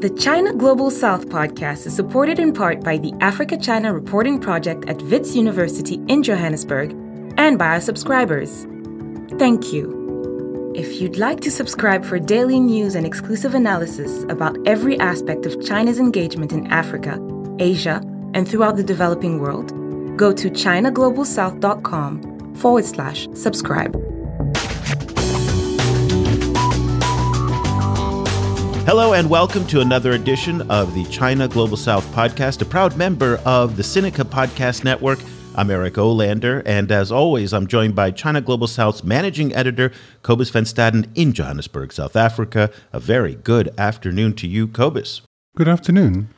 The China Global South podcast is supported in part by the Africa China Reporting Project at Wits University in Johannesburg and by our subscribers. Thank you. If you'd like to subscribe for daily news and exclusive analysis about every aspect of China's engagement in Africa, Asia, and throughout the developing world, go to ChinaGlobalSouth.com forward slash subscribe. Hello, and welcome to another edition of the China Global South podcast, a proud member of the Sinica Podcast Network. I'm Eric Olander, and as always, I'm joined by China Global South's managing editor, Cobus Van Staden, in Johannesburg, South Africa. A very good afternoon to you, Cobus. Good afternoon.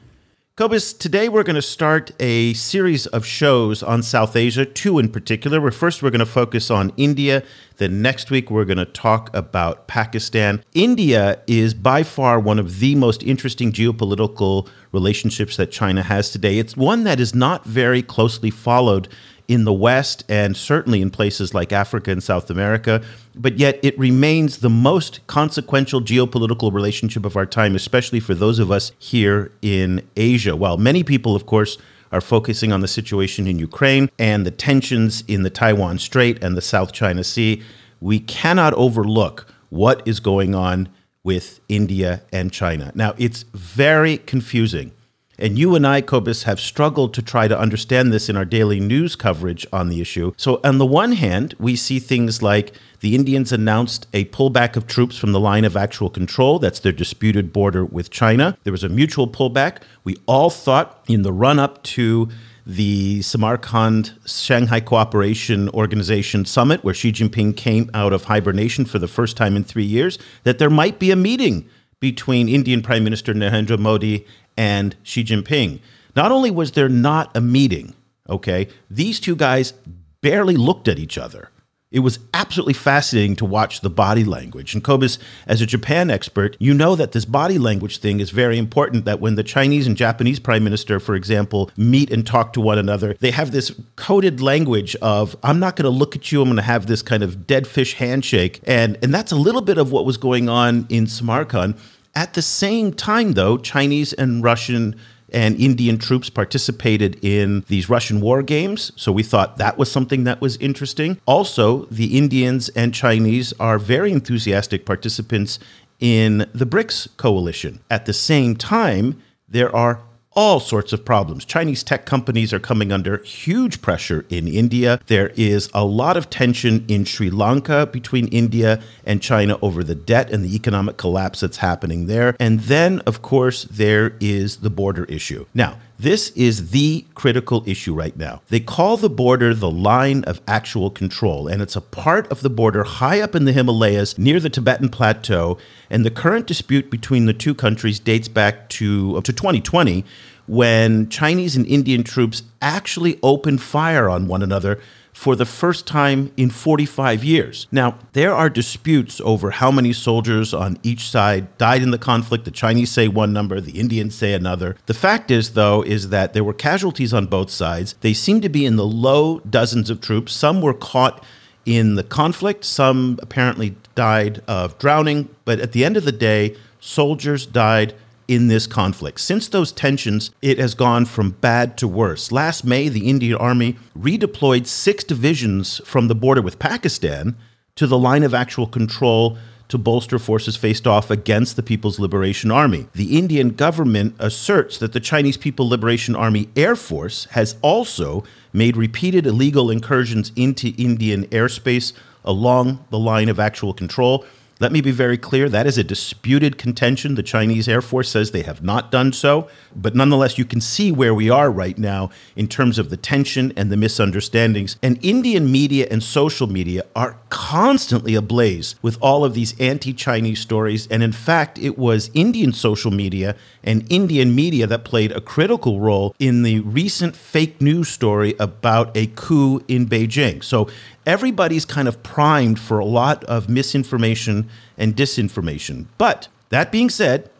Cobus, today we're going to start a series of shows on South Asia, two in particular. Where first we're going to focus on India. Then next week we're going to talk about Pakistan. India is by far one of the most interesting geopolitical relationships that China has today. It's one that is not very closely followed in the West and certainly in places like Africa and South America, but yet it remains the most consequential geopolitical relationship of our time, especially for those of us here in Asia. While many people, of course, are focusing on the situation in Ukraine and the tensions in the Taiwan Strait and the South China Sea, we cannot overlook what is going on with India and China. Now, it's very confusing and you and I, Cobus, have struggled to try to understand this in our daily news coverage on the issue. So, on the one hand, we see things like the Indians announced a pullback of troops from the line of actual control. That's their disputed border with China. There was a mutual pullback. We all thought in the run up to the Samarkand Shanghai Cooperation Organization summit, where Xi Jinping came out of hibernation for the first time in three years, that there might be a meeting between Indian Prime Minister Narendra Modi and Xi Jinping. Not only was there not a meeting, okay, these two guys barely looked at each other. It was absolutely fascinating to watch the body language. And Cobus, as a Japan expert, you know that this body language thing is very important. That when the Chinese and Japanese prime minister, for example, meet and talk to one another, they have this coded language of, I'm not going to look at you, I'm going to have this kind of dead fish handshake. And, and that's a little bit of what was going on in Samarkand. At the same time, though, Chinese and Russian and Indian troops participated in these Russian war games. So we thought that was something that was interesting. Also, the Indians and Chinese are very enthusiastic participants in the BRICS coalition. At the same time, there are all sorts of problems. Chinese tech companies are coming under huge pressure in India. There is a lot of tension in Sri Lanka between India and China over the debt and the economic collapse that's happening there. And then, of course, there is the border issue. Now, this is the critical issue right now. They call the border the line of actual control, and it's a part of the border high up in the Himalayas near the Tibetan Plateau. And the current dispute between the two countries dates back to, uh, to 2020 when Chinese and Indian troops actually opened fire on one another for the first time in 45 years. Now, there are disputes over how many soldiers on each side died in the conflict. The Chinese say one number, the Indians say another. The fact is, though, is that there were casualties on both sides. They seem to be in the low dozens of troops. Some were caught in the conflict, some apparently died of drowning, but at the end of the day, soldiers died in this conflict. Since those tensions, it has gone from bad to worse. Last May, the Indian Army redeployed six divisions from the border with Pakistan to the line of actual control to bolster forces faced off against the People's Liberation Army. The Indian government asserts that the Chinese People Liberation Army Air Force has also made repeated illegal incursions into Indian airspace along the line of actual control. Let me be very clear that is a disputed contention. The Chinese Air Force says they have not done so. But nonetheless, you can see where we are right now in terms of the tension and the misunderstandings. And Indian media and social media are constantly ablaze with all of these anti Chinese stories. And in fact, it was Indian social media and Indian media that played a critical role in the recent fake news story about a coup in Beijing. So everybody's kind of primed for a lot of misinformation and disinformation. But that being said,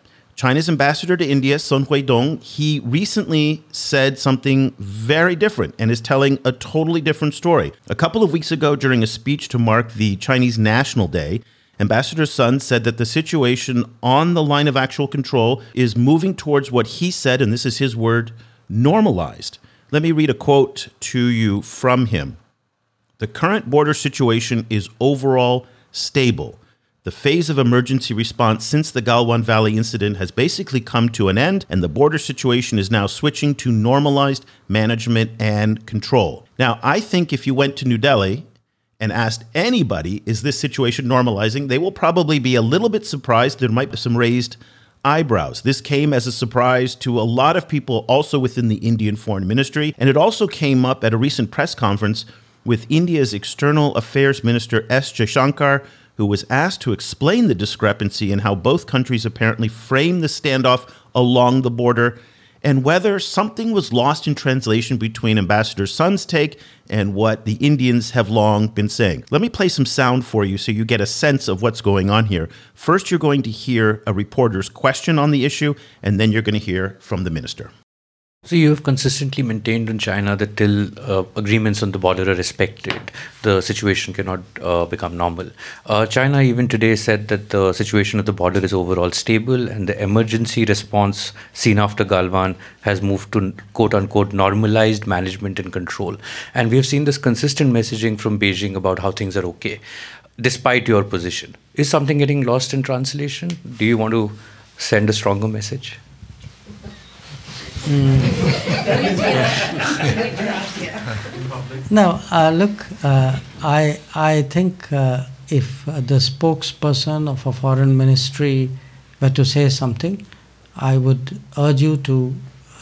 China's ambassador to India, Sun Weidong, he recently said something very different and is telling a totally different story. A couple of weeks ago, during a speech to mark the Chinese National Day, Ambassador Sun said that the situation on the line of actual control is moving towards what he said, and this is his word, normalized. Let me read a quote to you from him. The current border situation is overall stable. The phase of emergency response since the Galwan Valley incident has basically come to an end, and the border situation is now switching to normalized management and control. Now, I think if you went to New Delhi and asked anybody, is this situation normalizing, they will probably be a little bit surprised. There might be some raised eyebrows. This came as a surprise to a lot of people also within the Indian Foreign Ministry, and it also came up at a recent press conference with India's External Affairs Minister S. Jaishankar who was asked to explain the discrepancy in how both countries apparently framed the standoff along the border and whether something was lost in translation between Ambassador Sun's take and what the Indians have long been saying. Let me play some sound for you so you get a sense of what's going on here. First, you're going to hear a reporter's question on the issue, and then you're going to hear from the minister. So you have consistently maintained in China that till uh, agreements on the border are respected, the situation cannot uh, become normal. Uh, China even today said that the situation at the border is overall stable, and the emergency response seen after Galwan has moved to quote unquote normalized management and control. And we have seen this consistent messaging from Beijing about how things are okay, despite your position. Is something getting lost in translation? Do you want to send a stronger message? Mm. no, uh, look, uh, I I think uh, if the spokesperson of a foreign ministry were to say something, I would urge you to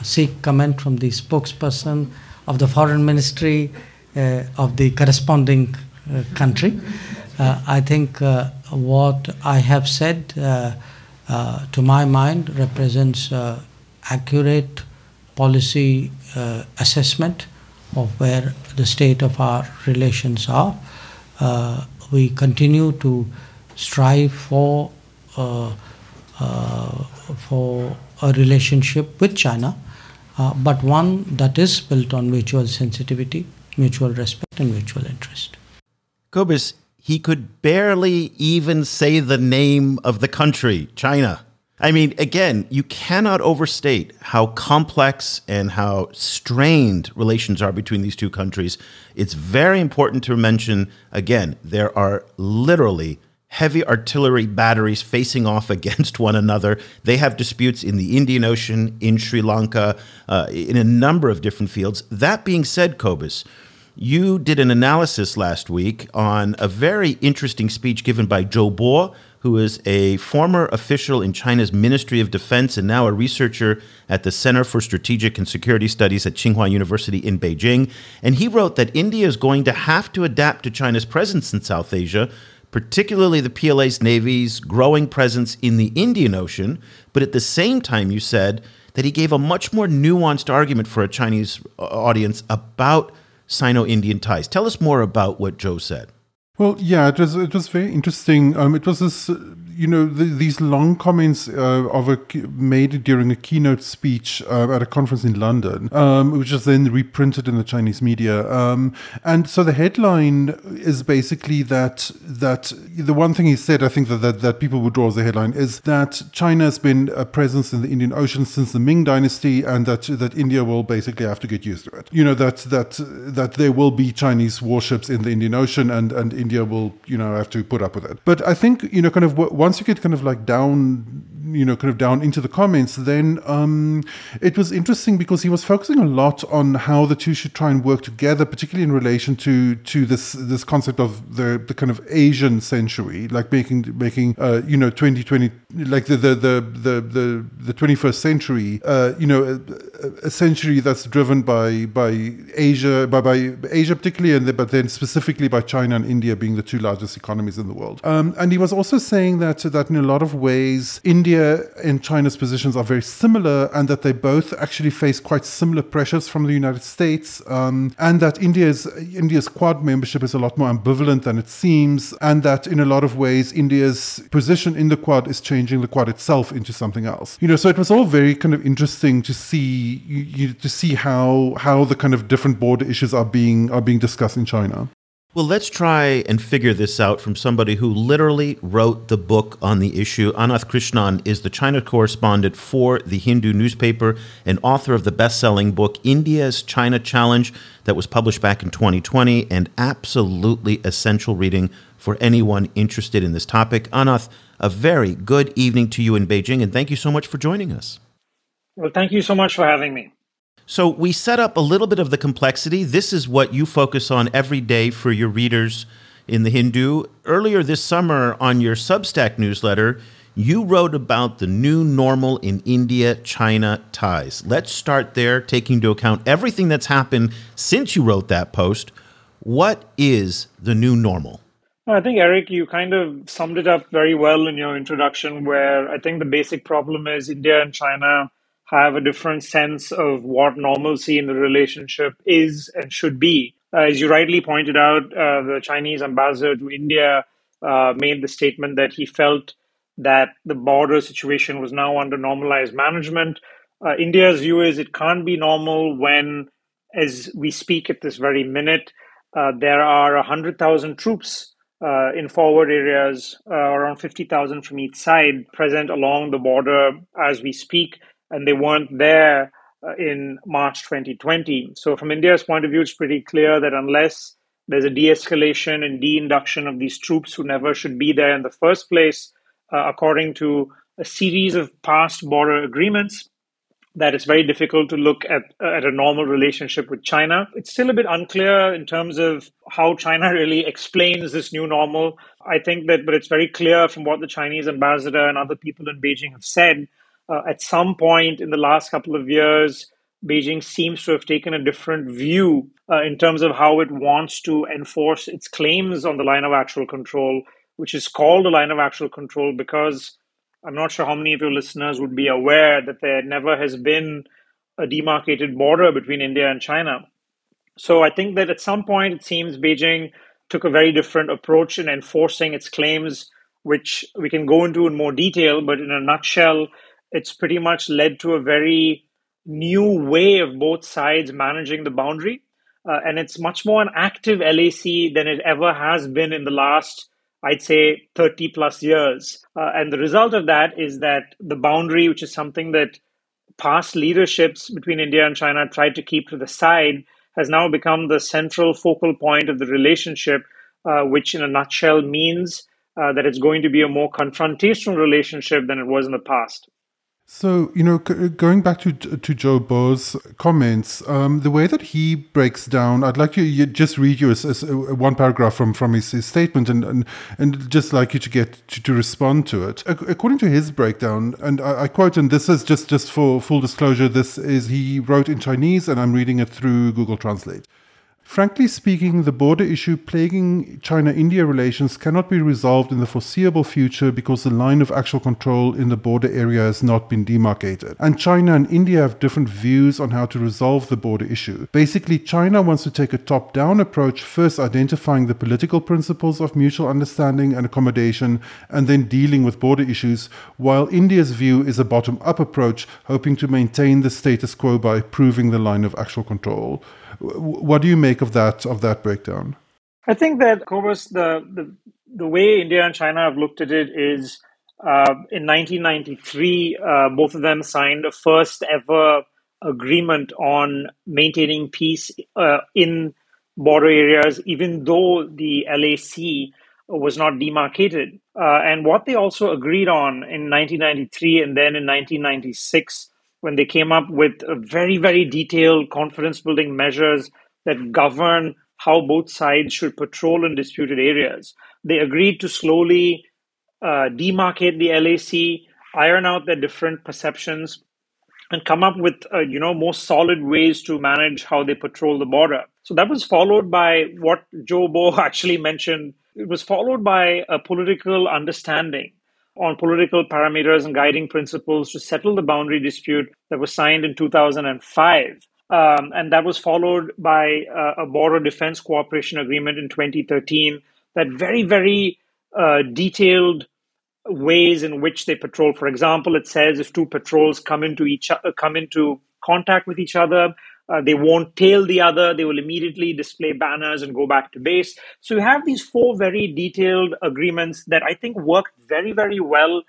seek comment from the spokesperson of the foreign ministry uh, of the corresponding uh, country. Uh, I think what I have said, to my mind, represents accurate policy uh, assessment of where the state of our relations are. Uh, we continue to strive for uh, uh for a relationship with China, uh, but one that is built on mutual sensitivity, mutual respect, and mutual interest. Cobus, he could barely even say the name of the country, China. I mean, again, you cannot overstate how complex and how strained relations are between these two countries. It's very important to mention, again, there are literally heavy artillery batteries facing off against one another. They have disputes in the Indian Ocean, in Sri Lanka, uh, in a number of different fields. That being said, Cobus, you did an analysis last week on a very interesting speech given by Zhou Bo, who is a former official in China's Ministry of Defense and now a researcher at the Center for Strategic and Security Studies at Tsinghua University in Beijing. And he wrote that India is going to have to adapt to China's presence in South Asia, particularly the PLA's Navy's growing presence in the Indian Ocean. But at the same time, you said that he gave a much more nuanced argument for a Chinese uh, audience about Sino Indian ties. Tell us more about what Zhou said. Well, yeah, it was it was very interesting. Um, it was this you know, the, these long comments uh, of a made during a keynote speech uh, at a conference in London, um, which was then reprinted in the Chinese media. Um, and so the headline is basically that that the one thing he said, I think that, that that people would draw as a headline is that China has been a presence in the Indian Ocean since the Ming Dynasty, and that that India will basically have to get used to it. You know that that that there will be Chinese warships in the Indian Ocean, and and India will you know have to put up with it. But I think you know kind of one once you get kind of like down you know, kind of down into the comments, then um, it was interesting because he was focusing a lot on how the two should try and work together, particularly in relation to to this this concept of the the kind of Asian century, like making making uh, you know 2020 like the the the the the, the 21st century, uh, you know, a, a, century that's driven by by Asia, by by Asia particularly, and the, but then specifically by China and India being the two largest economies in the world. Um, and he was also saying that that in a lot of ways, India India and China's positions are very similar, and that they both actually face quite similar pressures from the United States, um, and that India's India's Quad membership is a lot more ambivalent than it seems, and that in a lot of ways India's position in the Quad is changing the Quad itself into something else. You know, so it was all very kind of interesting to see you, to see how how the kind of different border issues are being are being discussed in China. Well, let's try and figure this out from somebody who literally wrote the book on the issue. Ananth Krishnan is the China correspondent for the Hindu newspaper and author of the best selling book, India's China Challenge, that was published back in 2020 and absolutely essential reading for anyone interested in this topic. Ananth, a very good evening to you in Beijing, and thank you so much for joining us. Well, thank you so much for having me. So, we set up a little bit of the complexity. This is what you focus on every day for your readers in the Hindu. Earlier this summer, on your Substack newsletter, you wrote about the new normal in India China ties. Let's start there, taking into account everything that's happened since you wrote that post. What is the new normal? I think, Eric, you kind of summed it up very well in your introduction, where I think the basic problem is India and China have a different sense of what normalcy in the relationship is and should be. Uh, as you rightly pointed out, uh, the Chinese ambassador to India uh, made the statement that he felt that the border situation was now under normalized management. Uh, India's view is it can't be normal when, as we speak at this very minute, uh, there are 100,000 troops uh, in forward areas, around 50,000 from each side, present along the border as we speak and they weren't there uh, in March 2020. So, from India's point of view, it's pretty clear that unless there's a de escalation and de induction of these troops who never should be there in the first place, uh, according to a series of past border agreements, that it's very difficult to look at, uh, at a normal relationship with China. It's still a bit unclear in terms of how China really explains this new normal. I think that, but it's very clear from what the Chinese ambassador and other people in Beijing have said uh, at some point in the last couple of years, Beijing seems to have taken a different view uh, in terms of how it wants to enforce its claims on the line of actual control, which is called a line of actual control because I'm not sure how many of your listeners would be aware that there never has been a demarcated border between India and China. So I think that at some point it seems Beijing took a very different approach in enforcing its claims, which we can go into in more detail, but in a nutshell, it's pretty much led to a very new way of both sides managing the boundary. Uh, and it's much more an active LAC than it ever has been in the last, I'd say, 30 plus years. Uh, and the result of that is that the boundary, which is something that past leaderships between India and China tried to keep to the side, has now become the central focal point of the relationship, uh, which in a nutshell means uh, that it's going to be a more confrontational relationship than it was in the past. So, you know, going back to to Zhou Bo's comments, um, the way that he breaks down, I'd like you, just read you a, a, one paragraph from from his, his statement, and, and and just like you to get to, to respond to it. According to his breakdown, and I, I, quote, and this is just just for full disclosure, this is he wrote in Chinese, and I'm reading it through Google Translate. Frankly speaking, the border issue plaguing China India relations cannot be resolved in the foreseeable future because the line of actual control in the border area has not been demarcated. And China and India have different views on how to resolve the border issue. Basically, China wants to take a top down approach, first identifying the political principles of mutual understanding and accommodation, and then dealing with border issues, while India's view is a bottom up approach, hoping to maintain the status quo by proving the line of actual control. What do you make of that of that breakdown? I think that, Cobus, the, the the way India and China have looked at it is uh, in 1993, uh, both of them signed a first ever agreement on maintaining peace uh, in border areas, even though the LAC was not demarcated. Uh, and what they also agreed on in 1993 and then in 1996 when they came up with very, very detailed confidence building measures that govern how both sides should patrol in disputed areas. They agreed to slowly uh, demarcate the LAC, iron out their different perceptions, and come up with uh, you know more solid ways to manage how they patrol the border. So that was followed by what Zhou Bo actually mentioned. It was followed by a political understanding on political parameters and guiding principles to settle the boundary dispute that was signed in 2005. Um, and that was followed by uh, a border defense cooperation agreement in 2013 that very, very uh, detailed ways in which they patrol. For example, it says if two patrols come into each come into contact with each other, Uh, they won't tail the other. They will immediately display banners and go back to base. So you have these four very detailed agreements that I think worked very, very well.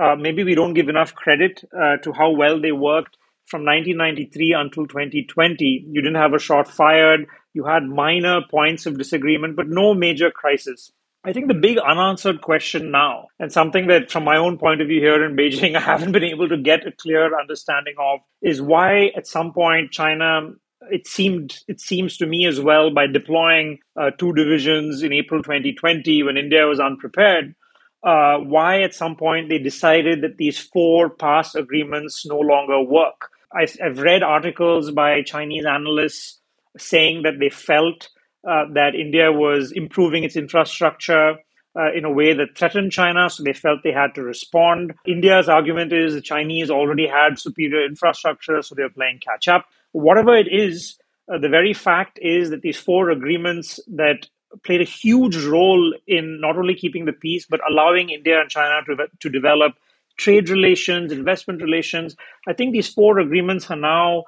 Uh, maybe we don't give enough credit uh, to how well they worked from 1993 until 2020. You didn't have a shot fired. You had minor points of disagreement, but no major crisis. I think the big unanswered question now, and something that from my own point of view here in Beijing, I haven't been able to get a clear understanding of, is why at some point China it seemed it seems to me as well by deploying uh, two divisions in April 2020 when India was unprepared. Uh, why at some point they decided that these four past agreements no longer work. I, I've read articles by Chinese analysts saying that they felt uh, that India was improving its infrastructure uh, in a way that threatened China, so they felt they had to respond. India's argument is the Chinese already had superior infrastructure, so they're playing catch up. Whatever it is, uh, the very fact is that these four agreements that played a huge role in not only keeping the peace, but allowing India and China to, to develop trade relations, investment relations. I think these four agreements are now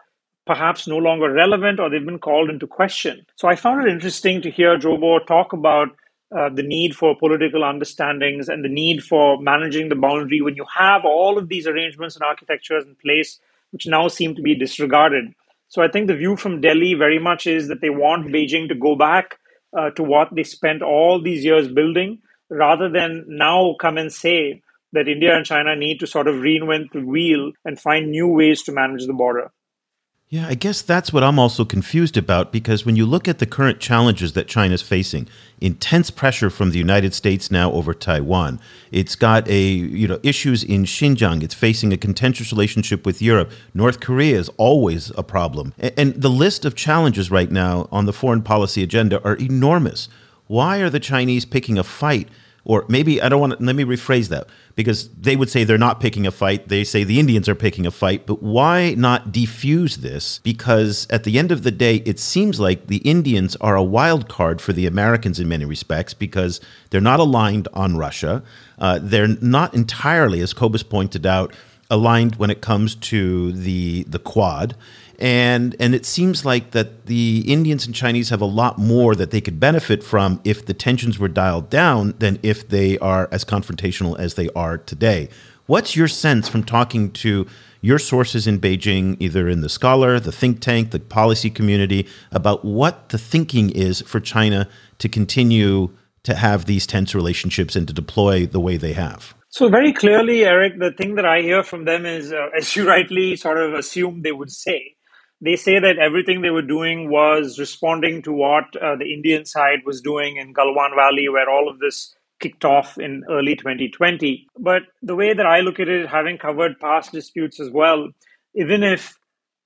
perhaps no longer relevant or they've been called into question. So I found it interesting to hear Joe Jobo talk about uh, the need for political understandings and the need for managing the boundary when you have all of these arrangements and architectures in place, which now seem to be disregarded. So I think the view from Delhi very much is that they want Beijing to go back uh, to what they spent all these years building, rather than now come and say that India and China need to sort of reinvent the wheel and find new ways to manage the border. Yeah, I guess that's what I'm also confused about because when you look at the current challenges that China's facing, intense pressure from the United States now over Taiwan. It's got a, you know, issues in Xinjiang. It's facing a contentious relationship with Europe. North Korea is always a problem. And the list of challenges right now on the foreign policy agenda are enormous. Why are the Chinese picking a fight or maybe I don't want to, let me rephrase that because they would say they're not picking a fight. They say the Indians are picking a fight. But why not defuse this? Because at the end of the day, it seems like the Indians are a wild card for the Americans in many respects because they're not aligned on Russia. Uh, they're not entirely, as Cobus pointed out, aligned when it comes to the the Quad and and it seems like that the Indians and Chinese have a lot more that they could benefit from if the tensions were dialed down than if they are as confrontational as they are today. What's your sense from talking to your sources in Beijing, either in the scholar, the think tank, the policy community, about what the thinking is for China to continue to have these tense relationships and to deploy the way they have? So, very clearly, Eric, the thing that I hear from them is, uh, as you rightly sort of assume they would say, they say that everything they were doing was responding to what uh, the Indian side was doing in Galwan Valley, where all of this kicked off in early 2020. But the way that I look at it, having covered past disputes as well, even if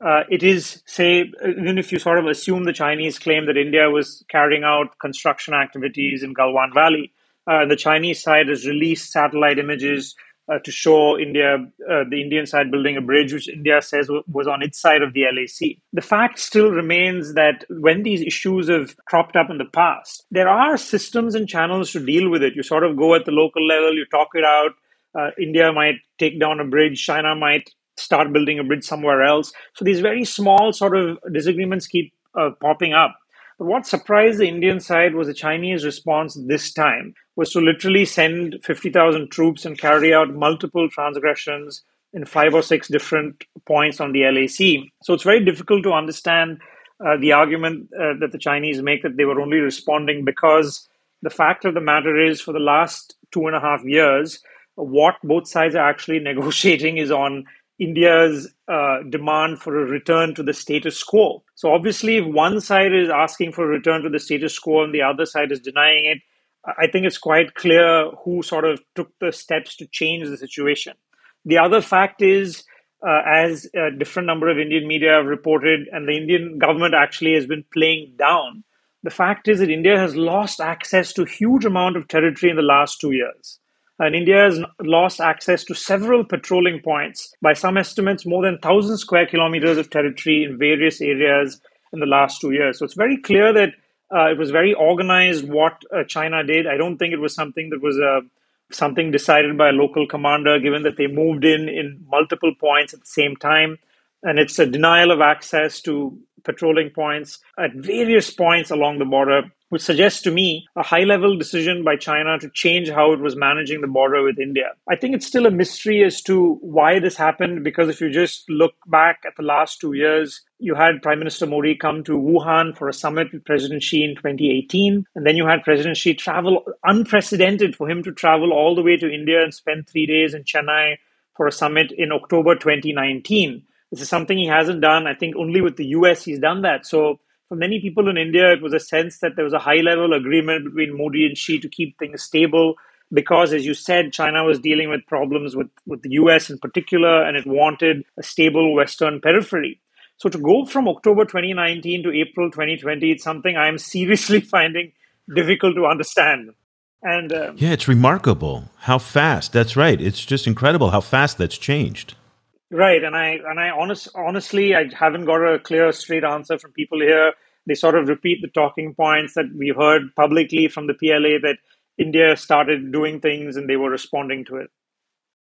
uh, it is, say, even if you sort of assume the Chinese claim that India was carrying out construction activities in Galwan Valley, uh, the Chinese side has released satellite images uh, to show India, uh, the Indian side building a bridge, which India says w- was on its side of the LAC. The fact still remains that when these issues have cropped up in the past, there are systems and channels to deal with it. You sort of go at the local level, you talk it out. Uh, India might take down a bridge, China might start building a bridge somewhere else. So these very small sort of disagreements keep uh, popping up. But what surprised the Indian side was the Chinese response this time was to literally send 50,000 troops and carry out multiple transgressions in five or six different points on the LAC. So it's very difficult to understand uh, the argument uh, that the Chinese make that they were only responding because the fact of the matter is, for the last two and a half years, what both sides are actually negotiating is on India's uh, demand for a return to the status quo. So, obviously, if one side is asking for a return to the status quo and the other side is denying it, I think it's quite clear who sort of took the steps to change the situation. The other fact is, uh, as a different number of Indian media have reported, and the Indian government actually has been playing down, the fact is that India has lost access to a huge amount of territory in the last two years. And India has lost access to several patrolling points. By some estimates, more than 1,000 square kilometers of territory in various areas in the last two years. So it's very clear that uh, it was very organized what uh, China did. I don't think it was something that was uh, something decided by a local commander, given that they moved in in multiple points at the same time. And it's a denial of access to patrolling points at various points along the border which suggests to me a high level decision by China to change how it was managing the border with India. I think it's still a mystery as to why this happened because if you just look back at the last two years, you had Prime Minister Modi come to Wuhan for a summit with President Xi in 2018. And then you had President Xi travel, unprecedented for him to travel all the way to India and spend three days in Chennai for a summit in October 2019. This is something he hasn't done. I think only with the US he's done that. So for many people in India, it was a sense that there was a high level agreement between Modi and Xi to keep things stable because, as you said, China was dealing with problems with, with the US in particular, and it wanted a stable Western periphery. So to go from October 2019 to April 2020, it's something I'm seriously finding difficult to understand. And um, yeah, it's remarkable how fast. That's right. It's just incredible how fast that's changed. Right, and I and I honest, honestly, I haven't got a clear, straight answer from people here. They sort of repeat the talking points that we heard publicly from the PLA that India started doing things and they were responding to it.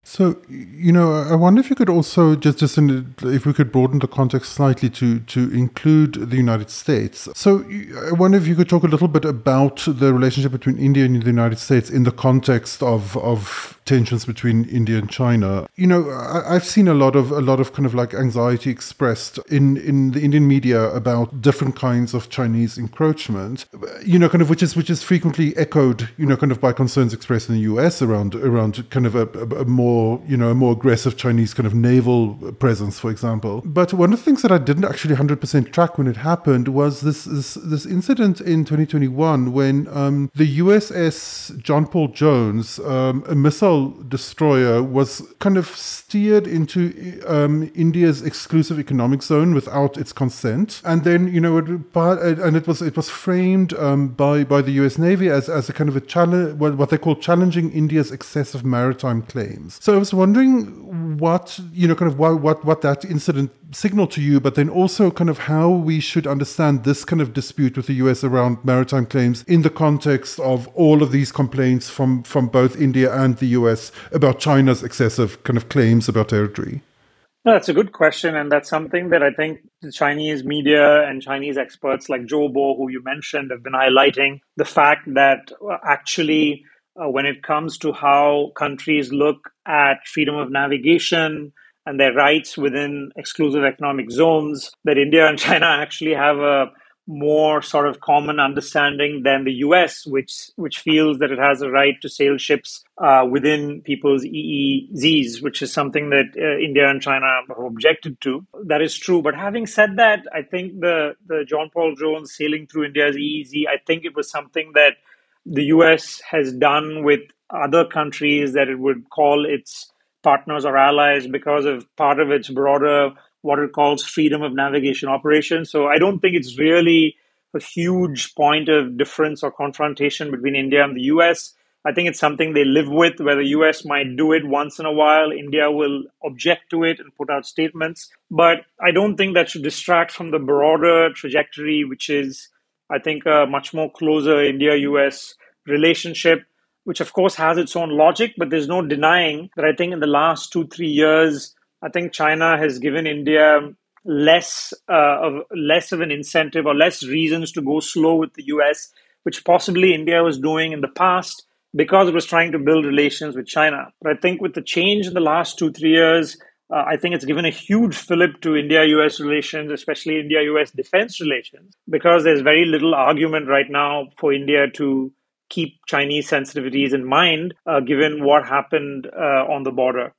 So, you know, I wonder if you could also just, just in, if we could broaden the context slightly to to include the United States. So, I wonder if you could talk a little bit about the relationship between India and the United States in the context of of tensions between India and China. You know, I, have seen a lot of a lot of kind of like anxiety expressed in in the Indian media about different kinds of Chinese encroachment. You know, kind of which is which is frequently echoed. You know, kind of by concerns expressed in the U.S. around around kind of a, a, a more you know a more aggressive Chinese kind of naval presence, for example. But one of the things that I didn't actually 100% track when it happened was this this, this incident in 2021 when um, the USS John Paul Jones, um, a missile destroyer was kind of steered into um, India's exclusive economic zone without its consent, and then you know, it, and it was it was framed um, by by the U.S. Navy as as a kind of a challenge, what they call challenging India's excessive maritime claims. So I was wondering what you know, kind of what what what that incident signal to you, but then also kind of how we should understand this kind of dispute with the US around maritime claims in the context of all of these complaints from, from both India and the US about China's excessive kind of claims about territory? No, that's a good question. And that's something that I think the Chinese media and Chinese experts like Zhou Bo, who you mentioned, have been highlighting the fact that uh, actually, uh, when it comes to how countries look at freedom of navigation, and their rights within exclusive economic zones, that India and China actually have a more sort of common understanding than the US, which which feels that it has a right to sail ships uh, within people's EEZs, which is something that uh, India and China have objected to. That is true. But having said that, I think the the John Paul Jones sailing through India's EEZ, I think it was something that the US has done with other countries that it would call its partners or allies because of part of its broader what it calls freedom of navigation operations. So I don't think it's really a huge point of difference or confrontation between India and the US. I think it's something they live with, where the US might do it once in a while. India will object to it and put out statements. But I don't think that should distract from the broader trajectory, which is, I think, a much more closer India US relationship which of course has its own logic, but there's no denying that I think in the last two, three years, I think China has given India less uh, of less of an incentive or less reasons to go slow with the US, which possibly India was doing in the past because it was trying to build relations with China. But I think with the change in the last two, three years, uh, I think it's given a huge fillip to India US relations, especially India US defense relations, because there's very little argument right now for India to keep Chinese sensitivities in mind, uh, given what happened uh, on the border.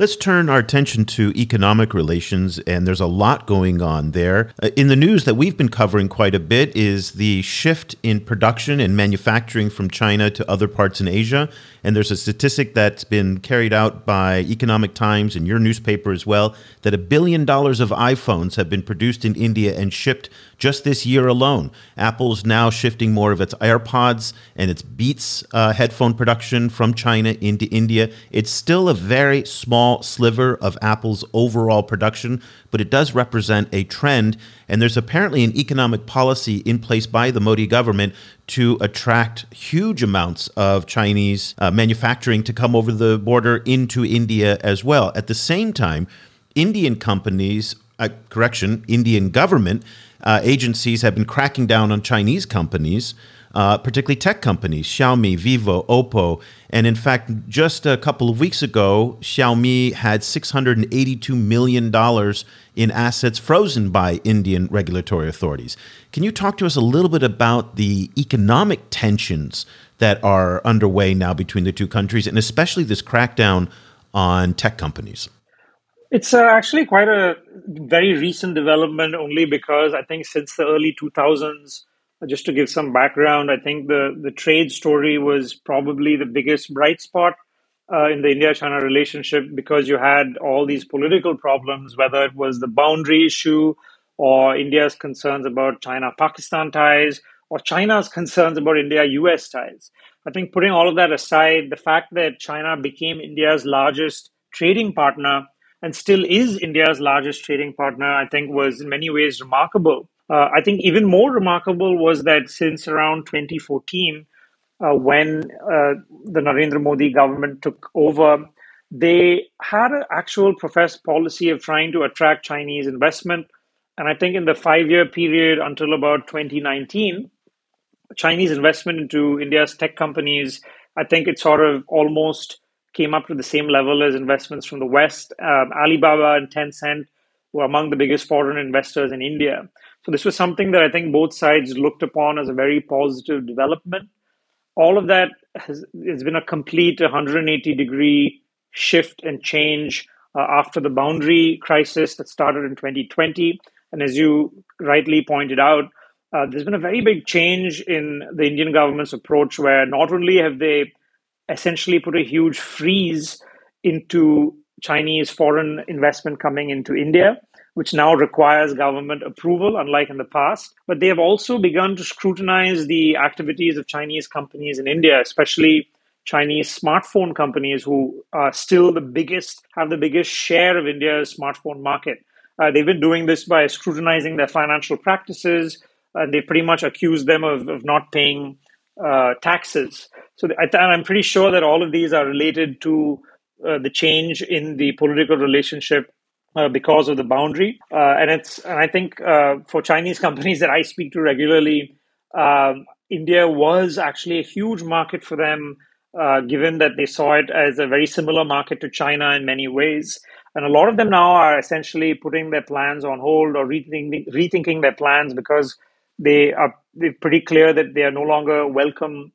Let's turn our attention to economic relations, and there's a lot going on there. Uh, in the news that we've been covering quite a bit is the shift in production and manufacturing from China to other parts in Asia. And there's a statistic that's been carried out by Economic Times and your newspaper as well that a billion dollars of iPhones have been produced in India and shipped just this year alone. Apple's now shifting more of its AirPods and its Beats uh, headphone production from China into India. It's still a very small sliver of Apple's overall production, but it does represent a trend. And there's apparently an economic policy in place by the Modi government to attract huge amounts of Chinese uh, manufacturing to come over the border into India as well. At the same time, Indian companies uh, correction, Indian government uh, agencies have been cracking down on Chinese companies, uh, particularly tech companies, Xiaomi, Vivo, Oppo. And in fact, just a couple of weeks ago, Xiaomi had $682 million in assets frozen by Indian regulatory authorities. Can you talk to us a little bit about the economic tensions that are underway now between the two countries, and especially this crackdown on tech companies? It's uh, actually quite a very recent development, only because I think since the early 2000s, just to give some background, I think the, the trade story was probably the biggest bright spot uh, in the India China relationship because you had all these political problems, whether it was the boundary issue or India's concerns about China Pakistan ties or China's concerns about India US ties. I think putting all of that aside, the fact that China became India's largest trading partner and still is India's largest trading partner, I think was in many ways remarkable. Uh, I think even more remarkable was that since around 2014, uh, when uh, the Narendra Modi government took over, they had an actual professed policy of trying to attract Chinese investment. And I think in the five year period until about 2019, Chinese investment into India's tech companies, I think it sort of almost came up to the same level as investments from the West. Um, Alibaba and Tencent were among the biggest foreign investors in India. This was something that I think both sides looked upon as a very positive development. All of that has, has been a complete 180 degree shift and change uh, after the boundary crisis that started in 2020. And as you rightly pointed out, uh, there's been a very big change in the Indian government's approach, where not only have they essentially put a huge freeze into Chinese foreign investment coming into India, which now requires government approval, unlike in the past. But they have also begun to scrutinize the activities of Chinese companies in India, especially Chinese smartphone companies who are still the biggest, have the biggest share of India's smartphone market. Uh, they've been doing this by scrutinizing their financial practices, and they pretty much accuse them of, of not paying uh, taxes. So I, am pretty sure that all of these are related to uh, the change in the political relationship uh, because of the boundary. Uh, and it's and I think uh, for Chinese companies that I speak to regularly, um, India was actually a huge market for them, uh, given that they saw it as a very similar market to China in many ways. And a lot of them now are essentially putting their plans on hold or rethinking, rethinking their plans because they are pretty clear that they are no longer welcome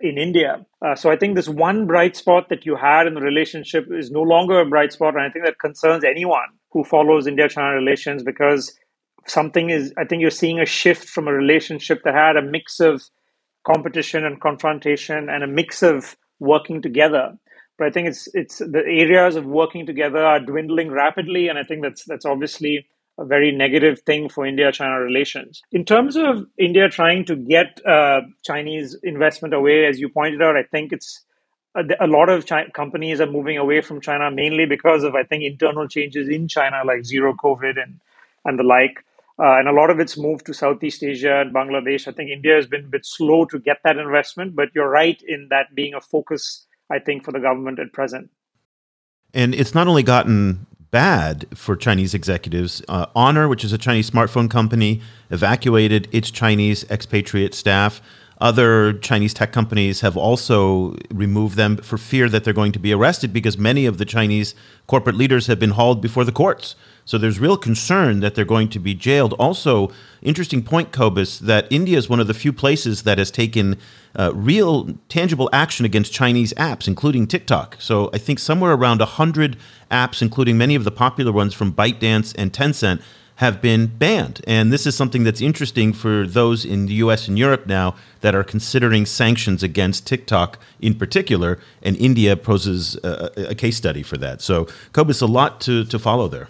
in India. Uh, so I think this one bright spot that you had in the relationship is no longer a bright spot, and I think that concerns anyone who follows India-China relations because something is. I think you're seeing a shift from a relationship that had a mix of competition and confrontation and a mix of working together. But I think it's it's the areas of working together are dwindling rapidly, and I think that's that's obviously a very negative thing for India China relations. In terms of India trying to get uh, Chinese investment away, as you pointed out, I think it's a, a lot of China, companies are moving away from China mainly because of, I think, internal changes in China, like zero COVID and, and the like. Uh, and a lot of it's moved to Southeast Asia and Bangladesh. I think India has been a bit slow to get that investment, but you're right in that being a focus, I think, for the government at present. And it's not only gotten bad for Chinese executives. Uh, Honor, which is a Chinese smartphone company, evacuated its Chinese expatriate staff. Other Chinese tech companies have also removed them for fear that they're going to be arrested because many of the Chinese corporate leaders have been hauled before the courts. So there's real concern that they're going to be jailed. Also, interesting point, Cobus, that India is one of the few places that has taken uh, real, tangible action against Chinese apps, including TikTok. So I think somewhere around 100 apps, including many of the popular ones from ByteDance and Tencent, have been banned. And this is something that's interesting for those in the US and Europe now that are considering sanctions against TikTok in particular. And India poses a, a case study for that. So, Cobus, a lot to, to follow there.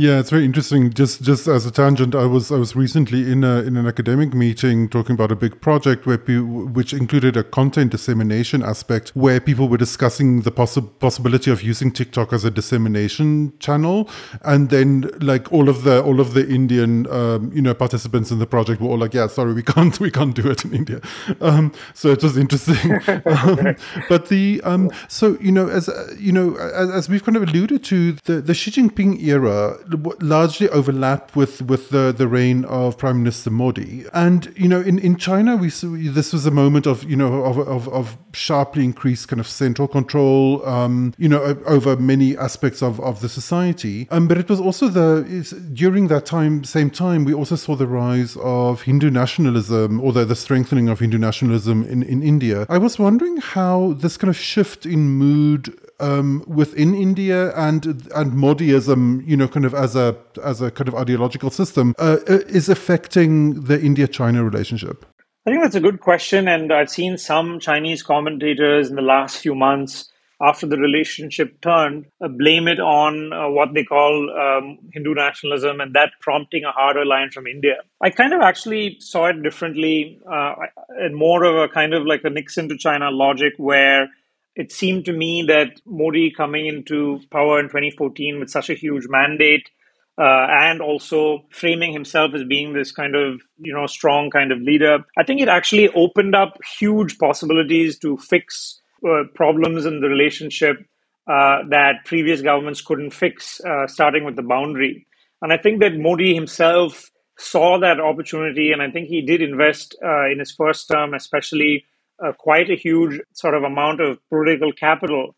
Yeah, it's very interesting. Just just as a tangent, I was I was recently in a in an academic meeting talking about a big project where pe- which included a content dissemination aspect where people were discussing the possi- possibility of using TikTok as a dissemination channel, and then like all of the all of the Indian um, you know participants in the project were all like, yeah, sorry, we can't we can't do it in India. Um, so it was interesting. um, but the um, so you know as uh, you know as, as we've kind of alluded to the the Xi Jinping era largely overlap with, with the, the reign of Prime Minister Modi. And, you know, in, in China, we this was a moment of, you know, of, of, of sharply increased kind of central control, um, you know, over many aspects of, of the society. Um, but it was also the, during that time, same time, we also saw the rise of Hindu nationalism, or the, the strengthening of Hindu nationalism in, in India. I was wondering how this kind of shift in mood um, within India and and Modiism, you know, kind of as a as a kind of ideological system, uh, uh is affecting the India-China relationship? I think that's a good question, and I've seen some Chinese commentators in the last few months after the relationship turned, uh, blame it on uh, what they call um, Hindu nationalism and that prompting a harder line from India. I kind of actually saw it differently uh, and more of a kind of like a Nixon to China logic where it seemed to me that Modi coming into power in 2014 with such a huge mandate uh, and also framing himself as being this kind of you know strong kind of leader, I think it actually opened up huge possibilities to fix uh, problems in the relationship uh, that previous governments couldn't fix, uh, starting with the boundary. And I think that Modi himself saw that opportunity, and I think he did invest uh, in his first term, especially uh, quite a huge sort of amount of political capital,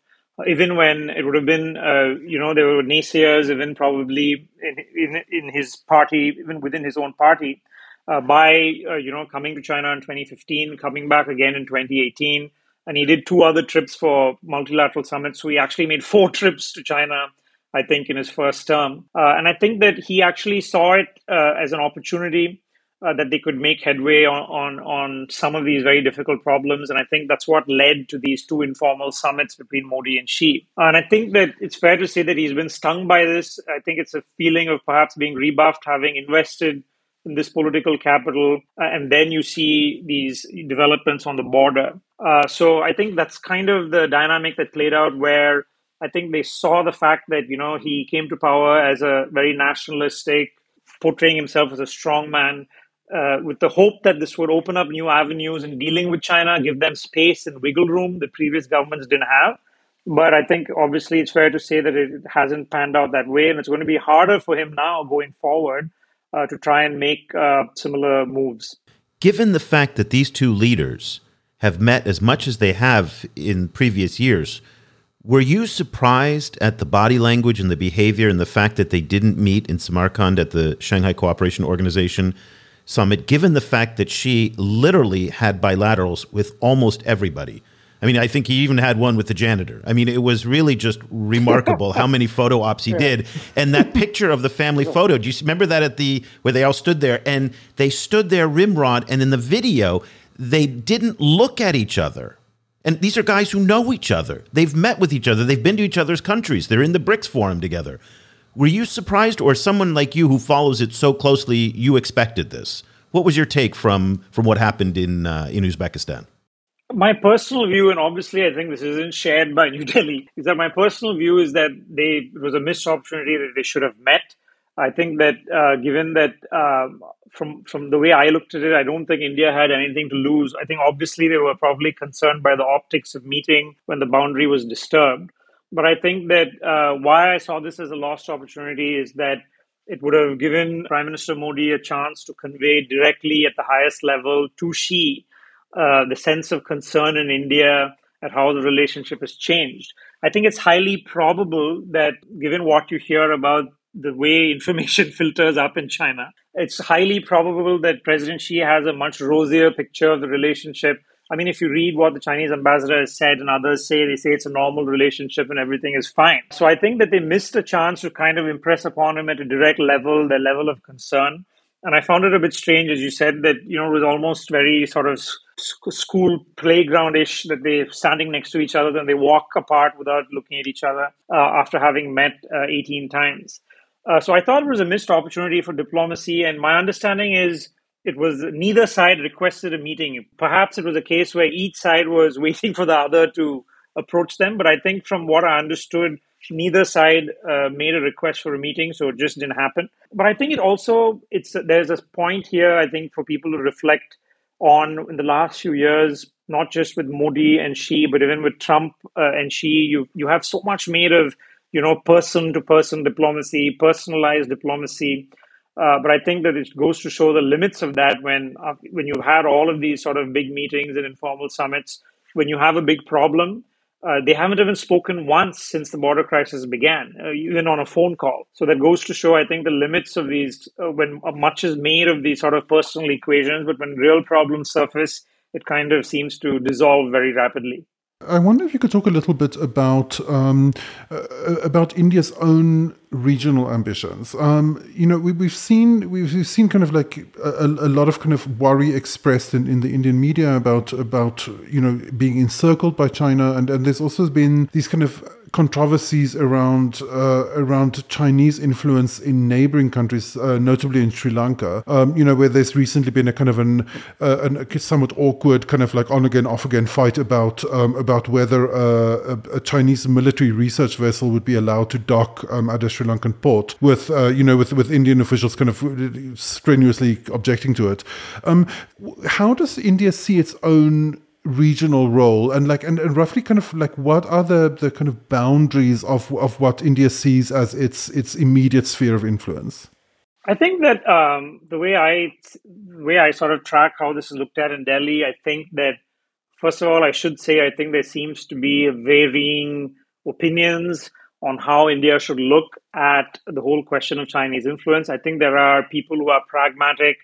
even when it would have been, uh, you know, there were naysayers, even probably in, in, in his party, even within his own party, uh, by, uh, you know, coming to China in 2015, coming back again in 2018. And he did two other trips for multilateral summits. So he actually made four trips to China I think, in his first term. Uh, and I think that he actually saw it uh, as an opportunity uh, that they could make headway on, on, on some of these very difficult problems. And I think that's what led to these two informal summits between Modi and Xi. And I think that it's fair to say that he's been stung by this. I think it's a feeling of perhaps being rebuffed, having invested in this political capital, uh, and then you see these developments on the border. Uh, so I think that's kind of the dynamic that played out where I think they saw the fact that, you know, he came to power as a very nationalistic, portraying himself as a strong man uh, with the hope that this would open up new avenues in dealing with China, give them space and wiggle room that previous governments didn't have. But I think obviously it's fair to say that it hasn't panned out that way, and it's going to be harder for him now going forward uh, to try and make uh, similar moves. Given the fact that these two leaders have met as much as they have in previous years, were you surprised at the body language and the behavior and the fact that they didn't meet in Samarkand at the Shanghai Cooperation Organization summit, given the fact that Xi literally had bilaterals with almost everybody. I mean, I think he even had one with the janitor. I mean, it was really just remarkable how many photo ops he yeah. did. And that picture of the family photo, do you remember that at the where they all stood there and they stood there rimrod and in the video they didn't look at each other. And these are guys who know each other. They've met with each other. They've been to each other's countries. They're in the BRICS forum together. Were you surprised, or someone like you who follows it so closely, you expected this? What was your take from from what happened in uh, in Uzbekistan? My personal view, and obviously I think this isn't shared by New Delhi, is that my personal view is that they it was a missed opportunity that they should have met. I think that uh, given that um, from from the way I looked at it, I don't think India had anything to lose. I think obviously they were probably concerned by the optics of meeting when the boundary was disturbed. But I think that uh, why I saw this as a lost opportunity is that it would have given Prime Minister Modi a chance to convey directly at the highest level to Xi uh, the sense of concern in India at how the relationship has changed. I think it's highly probable that, given what you hear about the way information filters up in China, it's highly probable that President Xi has a much rosier picture of the relationship I mean, if you read what the Chinese ambassador has said and others say, they say it's a normal relationship and everything is fine. So I think that they missed a chance to kind of impress upon him at a direct level their level of concern. And I found it a bit strange, as you said, that, you know, it was almost very sort of school playground ish that they're standing next to each other and they walk apart without looking at each other uh, after having met uh, 18 times. Uh, so I thought it was a missed opportunity for diplomacy. And my understanding is it was neither side requested a meeting. Perhaps it was a case where each side was waiting for the other to approach them. But I think from what I understood, neither side uh, made a request for a meeting, so it just didn't happen. But I think it also it's there's a point here. I think for people to reflect on in the last few years, not just with Modi and Xi, but even with Trump uh, and Xi, you you have so much made of you know, person to person diplomacy, personalized diplomacy. Uh, but I think that it goes to show the limits of that when uh, when you've had all of these sort of big meetings and informal summits, when you have a big problem, uh, they haven't even spoken once since the border crisis began, uh, even on a phone call. So that goes to show, I think, the limits of these. Uh, when much is made of these sort of personal equations, but when real problems surface, it kind of seems to dissolve very rapidly. I wonder if you could talk a little bit about um, uh, about India's own regional ambitions. Um, you know, we, have seen we've, we've, seen kind of like a, a, lot of kind of worry expressed in, in the Indian media about about you know being encircled by China, and and there's also been these kind of controversies around uh, around Chinese influence in neighboring countries, uh, notably in Sri Lanka. Um, you know, where there's recently been a kind of an, uh, an somewhat awkward kind of like on again off again fight about um, about whether uh, a, a, Chinese military research vessel would be allowed to dock um, at a Sri Lankan port, with uh, you know with with Indian officials kind of strenuously objecting to it. Um, how does India see its own regional role and like and, and roughly kind of like what are the, the kind of boundaries of of what India sees as its its immediate sphere of influence? I think that um, the way I the way I sort of track how this is looked at in Delhi, I think that first of all, I should say I think there seems to be varying opinions on how India should look at the whole question of Chinese influence. I think there are people who are pragmatic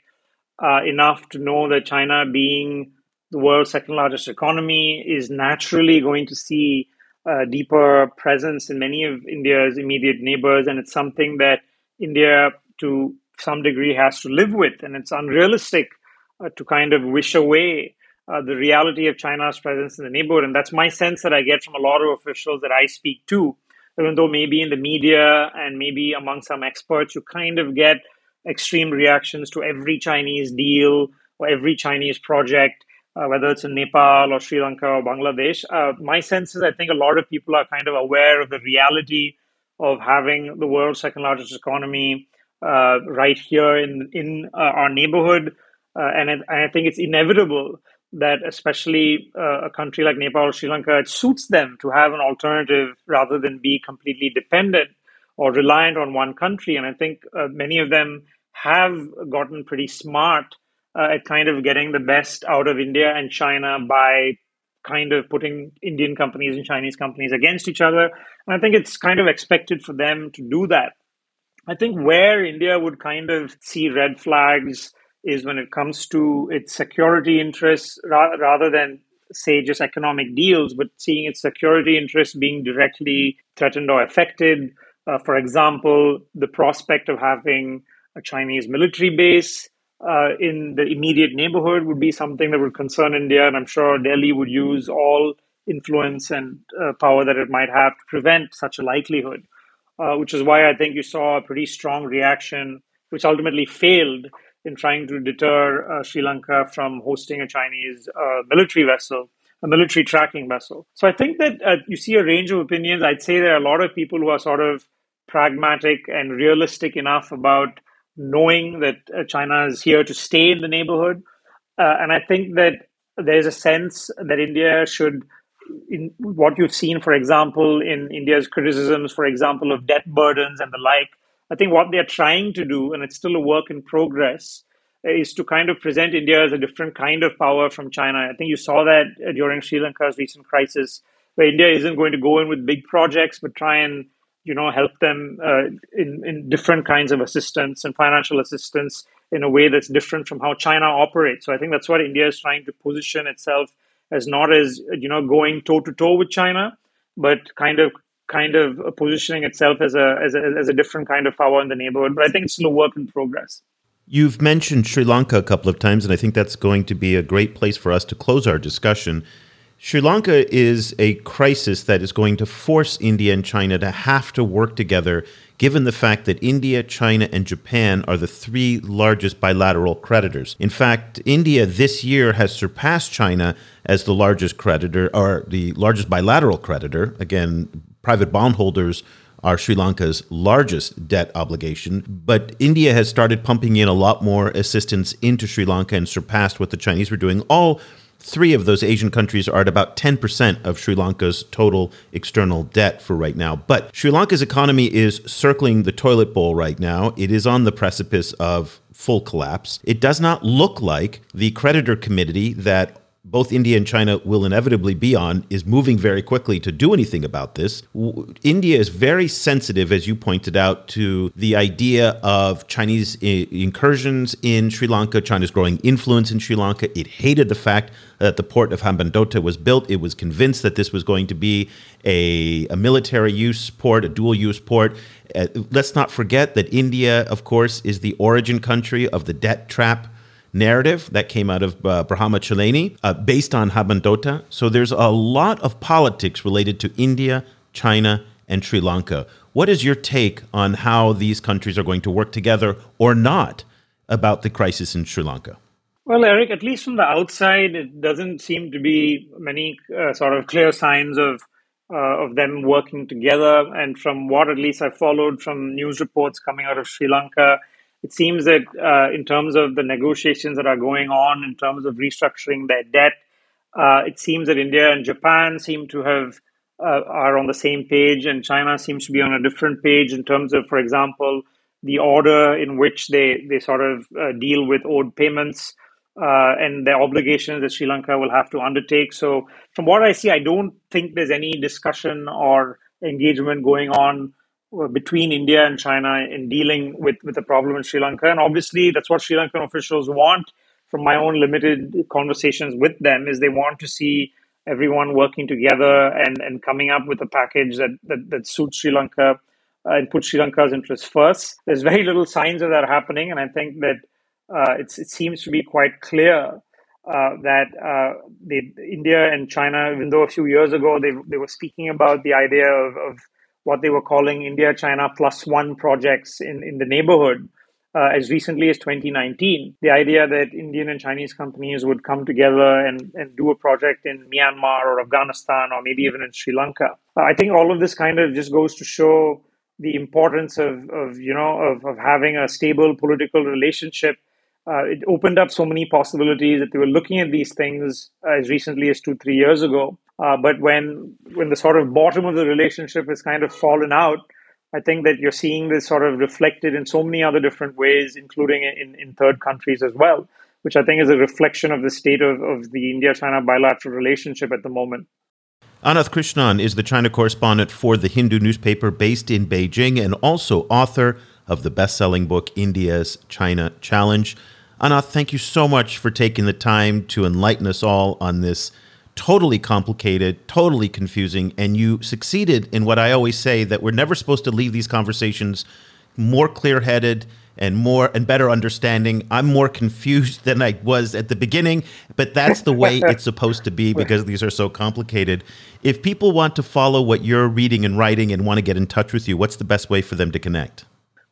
uh, enough to know that China being the world's second largest economy, is naturally going to see a deeper presence in many of India's immediate neighbors. And it's something that India, to some degree, has to live with. And it's unrealistic uh, to kind of wish away uh, the reality of China's presence in the neighborhood. And that's my sense that I get from a lot of officials that I speak to. Even though maybe in the media and maybe among some experts, you kind of get extreme reactions to every Chinese deal or every Chinese project uh, whether it's in Nepal or Sri Lanka or Bangladesh. Uh, my sense is I think a lot of people are kind of aware of the reality of having the world's second largest economy uh, right here in in uh, our neighborhood, uh, and, it, and I think it's inevitable that especially uh, a country like Nepal or Sri Lanka, it suits them to have an alternative rather than be completely dependent or reliant on one country. And I think many of them have gotten pretty smart uh, at kind of getting the best out of India and China by kind of putting Indian companies and Chinese companies against each other. And I think it's kind of expected for them to do that. I think where India would kind of see red flags is when it comes to its security interests ra- rather than say just economic deals, but seeing its security interests being directly threatened or affected. Uh, for example, the prospect of having a Chinese military base uh, in the immediate neighborhood would be something that would concern India, and I'm sure Delhi would use all influence and uh, power that it might have to prevent such a likelihood. Uh, which is why I think you saw a pretty strong reaction, which ultimately failed in trying to deter uh, Sri Lanka from hosting a Chinese uh, military vessel, a military tracking vessel. So I think that uh, you see a range of opinions. I'd say there are a lot of people who are sort of pragmatic and realistic enough about knowing that uh, China is here to stay in the neighborhood. Uh, and I think that there's a sense that India should, in what you've seen, for example, in India's criticisms, for example, of debt burdens and the like, I think what they're trying to do, and it's still a work in progress, is to kind of present India as a different kind of power from China. I think you saw that uh, during Sri Lanka's recent crisis, where India isn't going to go in with big projects, but try and you know help them uh, in in different kinds of assistance and financial assistance in a way that's different from how China operates. So I think that's what India is trying to position itself as not as you know going toe to toe with China, but kind of kind of positioning itself as a, as a as a different kind of power in the neighborhood. But I think it's still a work in progress. You've mentioned Sri Lanka a couple of times, and I think that's going to be a great place for us to close our discussion. Sri Lanka is a crisis that is going to force India and China to have to work together, given the fact that India, China, and Japan are the three largest bilateral creditors. In fact, India this year has surpassed China as the largest creditor, or the largest bilateral creditor. Again, private bondholders are Sri Lanka's largest debt obligation, but India has started pumping in a lot more assistance into Sri Lanka and surpassed what the Chinese were doing, all three of those Asian countries are at about 10% of Sri Lanka's total external debt for right now. But Sri Lanka's economy is circling the toilet bowl right now. It is on the precipice of full collapse. It does not look like the creditor committee that both India and China will inevitably be on is moving very quickly to do anything about this. India is very sensitive, as you pointed out, to the idea of Chinese eh, incursions in Sri Lanka, China's growing influence in Sri Lanka. It hated the fact that the port of Hambantota was built. It was convinced that this was going to be a, a military use port, a dual use port. Uh, let's not forget that India, of course, is the origin country of the debt trap narrative that came out of uh, Brahma Chellaney, uh, based on Hambantota. So there's a lot of politics related to India, China, and Sri Lanka. What is your take on how these countries are going to work together or not about the crisis in Sri Lanka? Well, Eric, at least from the outside, it doesn't seem to be many uh, sort of clear signs of uh, of them working together. And from what at least I followed from news reports coming out of Sri Lanka, it seems that uh, in terms of the negotiations that are going on, in terms of restructuring their debt, uh, it seems that India and Japan seem to have uh, are on the same page, and China seems to be on a different page in terms of, for example, the order in which they they sort of uh, deal with owed payments uh, and the obligations that Sri Lanka will have to undertake. So, from what I see, I don't think there's any discussion or engagement going on uh, between India and China in dealing with, with the problem in Sri Lanka. And obviously, that's what Sri Lankan officials want from my own limited conversations with them is they want to see everyone working together and, and coming up with a package that, that, that suits Sri Lanka uh, and puts Sri Lanka's interests first. There's very little signs of that happening, and I think that it seems to be quite clear uh, that uh, India and China, even though a few years ago they, they were speaking about the idea of, of what they were calling India China plus one projects in, in the neighborhood uh, as recently as 2019. The idea that Indian and Chinese companies would come together and, and do a project in Myanmar or Afghanistan or maybe even in Sri Lanka. Uh, I think all of this kind of just goes to show the importance of, of you know of, of having a stable political relationship uh, it opened up so many possibilities that they were looking at these things as recently as two, three years ago. Uh, but when when the sort of bottom of the relationship has kind of fallen out, I think that you're seeing this sort of reflected in so many other different ways, including in, in third countries as well, which I think is a reflection of the state of, of the India China bilateral relationship at the moment. Ananth Krishnan is the China correspondent for the Hindu newspaper based in Beijing and also author of the best selling book, India's China Challenge. Ananth, thank you so much for taking the time to enlighten us all on this totally complicated, totally confusing, and you succeeded in what I always say that we're never supposed to leave these conversations more clear headed and more and better understanding. I'm more confused than I was at the beginning, but that's the way it's supposed to be because these are so complicated. If people want to follow what you're reading and writing and want to get in touch with you, what's the best way for them to connect?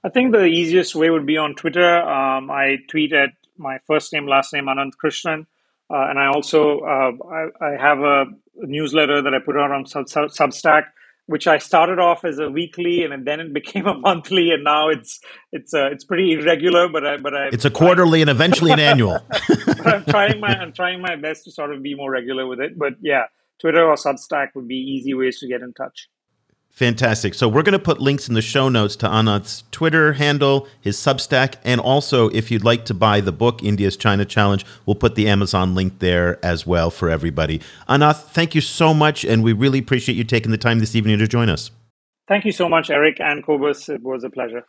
I think the easiest way would be on Twitter. Um, I tweet at my first name, last name, Ananth Krishnan. Uh, and I also uh, I, I, have a newsletter that I put out on Sub- Substack, which I started off as a weekly, and then it became a monthly, and now it's it's uh, it's pretty irregular. But I but I it's a quarterly and eventually an annual. I'm trying my I'm trying my best to sort of be more regular with it. But yeah, Twitter or Substack would be easy ways to get in touch. Fantastic. So we're going to put links in the show notes to Ananth's Twitter handle, his Substack, and also if you'd like to buy the book India's China Challenge, we'll put the Amazon link there as well for everybody. Anath, thank you so much, and we really appreciate you taking the time this evening to join us. Thank you so much, Eric and Cobus. It was a pleasure.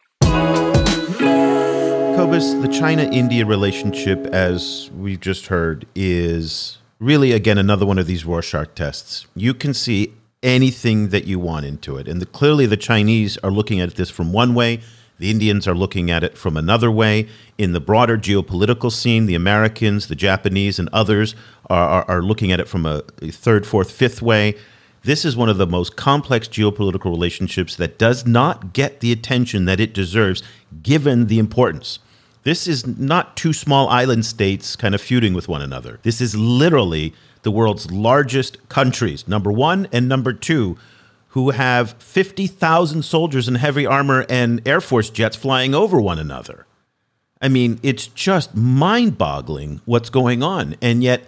Cobus, the China-India relationship, as we've just heard, is really again another one of these Rorschach tests. You can see anything that you want into it. And the, clearly, the Chinese are looking at this from one way. The Indians are looking at it from another way. In the broader geopolitical scene, the Americans, the Japanese, and others are, are, are looking at it from a, a third, fourth, fifth way. This is one of the most complex geopolitical relationships that does not get the attention that it deserves, given the importance. This is not two small island states kind of feuding with one another. This is literally the world's largest countries, number one and number two, who have 50,000 soldiers in heavy armor and Air Force jets flying over one another. I mean, it's just mind boggling what's going on. And yet,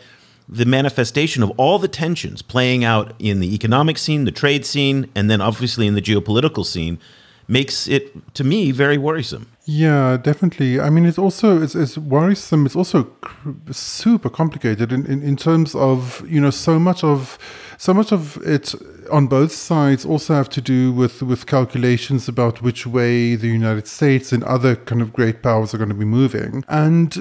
the manifestation of all the tensions playing out in the economic scene, the trade scene, and then obviously in the geopolitical scene makes it to me very worrisome. Yeah, definitely. I mean, it's also it's, it's worrisome. It's also cr- super complicated in, in, in terms of you know so much of so much of it on both sides also have to do with with calculations about which way the United States and other kind of great powers are going to be moving, and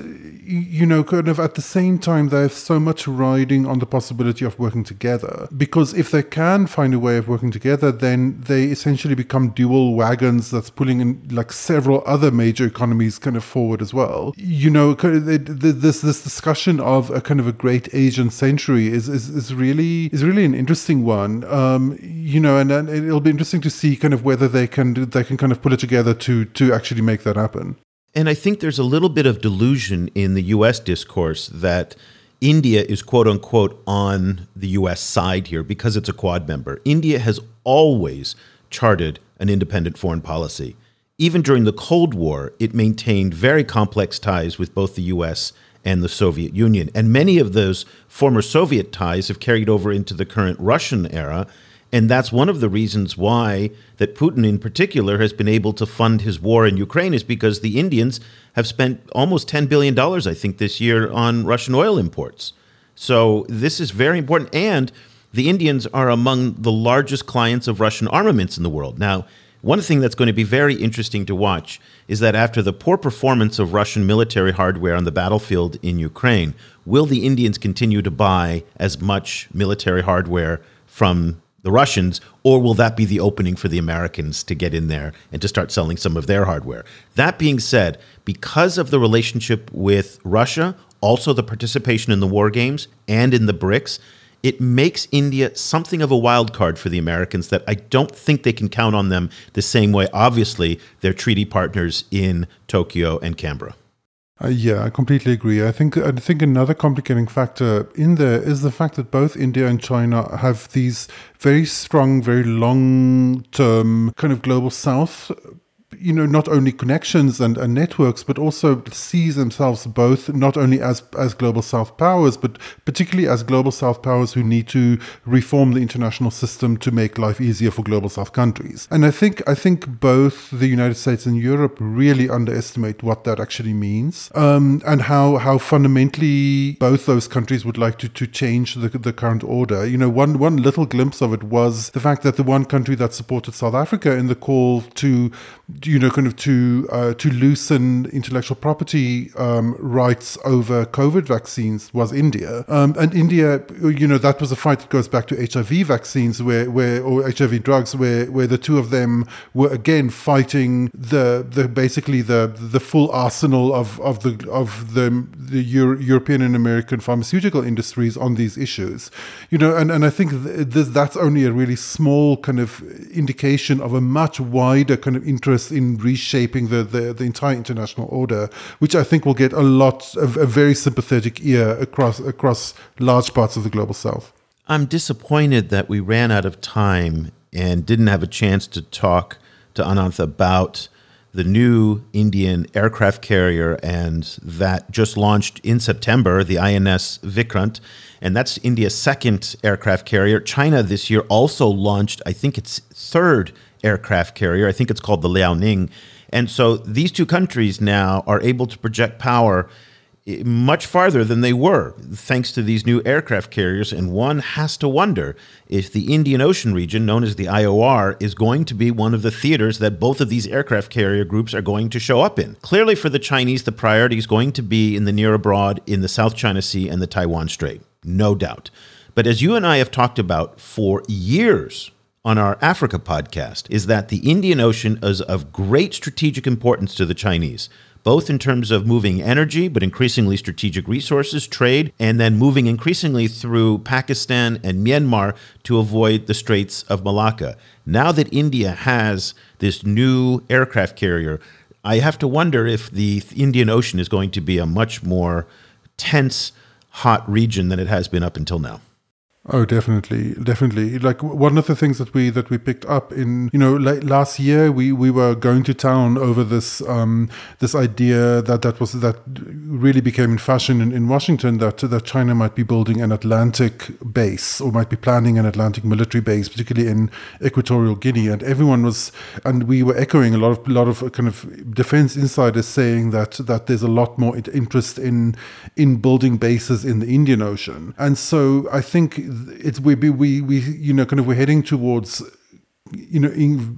you know, kind of at the same time, there's so much riding on the possibility of working together. Because if they can find a way of working together, then they essentially become dual wagons that's pulling in like several other major economies kind of forward as well. You know, this this discussion of a kind of a great Asian century is is, is really is really an interesting one. Um, Um, you know, and, and it'll be interesting to see kind of whether they can they can kind of put it together to to actually make that happen. And I think there's a little bit of delusion in the US discourse that India is quote unquote on the US side here because it's a Quad member. India has always charted an independent foreign policy. Even during the Cold War, it maintained very complex ties with both the US and the Soviet Union. And many of those former Soviet ties have carried over into the current Russian era. And that's one of the reasons why that Putin in particular has been able to fund his war in Ukraine is because the Indians have spent almost 10 billion dollars I think this year on Russian oil imports. So this is very important and the Indians are among the largest clients of Russian armaments in the world. Now, one thing that's going to be very interesting to watch is that after the poor performance of Russian military hardware on the battlefield in Ukraine, will the Indians continue to buy as much military hardware from the Russians, or will that be the opening for the Americans to get in there and to start selling some of their hardware? That being said, because of the relationship with Russia, also the participation in the war games and in the BRICS, it makes India something of a wild card for the Americans that I don't think they can count on them the same way, obviously, they're treaty partners in Tokyo and Canberra. Uh, yeah, I completely agree. I think I think another complicating factor in there is the fact that both India and China have these very strong, very long-term kind of global south you know not only connections and, and networks but also sees themselves both not only as as global south powers but particularly as global south powers who need to reform the international system to make life easier for global south countries. And i think i think both the united states and europe really underestimate what that actually means um, and how how fundamentally both those countries would like to to change the, the current order. You know one one little glimpse of it was the fact that the one country that supported south africa in the call to you know, kind of to uh, to loosen intellectual property um, rights over COVID vaccines was India, um, and India, you know, that was a fight that goes back to HIV vaccines, where where or HIV drugs, where where the two of them were again fighting the the basically the the full arsenal of of the of the the Euro- European and American pharmaceutical industries on these issues, you know, and and I think th- that's only a really small kind of indication of a much wider kind of interest in reshaping the, the, the, entire international order, which I think will get a lot of a very sympathetic ear across across large parts of the global south. I'm disappointed that we ran out of time and didn't have a chance to talk to Ananth about the new Indian aircraft carrier and that just launched in September, the INS Vikrant. And that's India's second aircraft carrier. China this year also launched, I think it's third aircraft carrier. I think it's called the Liaoning. And so these two countries now are able to project power eh, much farther than they were thanks to these new aircraft carriers. And one has to wonder if the Indian Ocean region, known as the IOR, is going to be one of the theaters that both of these aircraft carrier groups are going to show up in. Clearly, for the Chinese, the priority is going to be in the near abroad, in the South China Sea, and the Taiwan Strait, no doubt. But as you and I have talked about for years, on our Africa podcast is that the Indian Ocean is of great strategic importance to the Chinese, both in terms of moving energy, but increasingly strategic resources, trade, and then moving increasingly through Pakistan and Myanmar to avoid the Straits of Malacca. Now that India has this new aircraft carrier, I have to wonder if the Indian Ocean is going to be a much more tense, hot region than it has been up until now. Oh, definitely, definitely. Like one of the things that we that we picked up in you know like last year we we were going to town over this um, this idea that that was that really became in fashion in, in Washington that that China might be building an Atlantic base or might be planning an Atlantic military base, particularly in Equatorial Guinea, and everyone was and we were echoing a lot of lot of kind of defense insiders saying that that there's a lot more interest in in building bases in the Indian Ocean, and so I think it's we we we you know kind of we're heading towards you know in,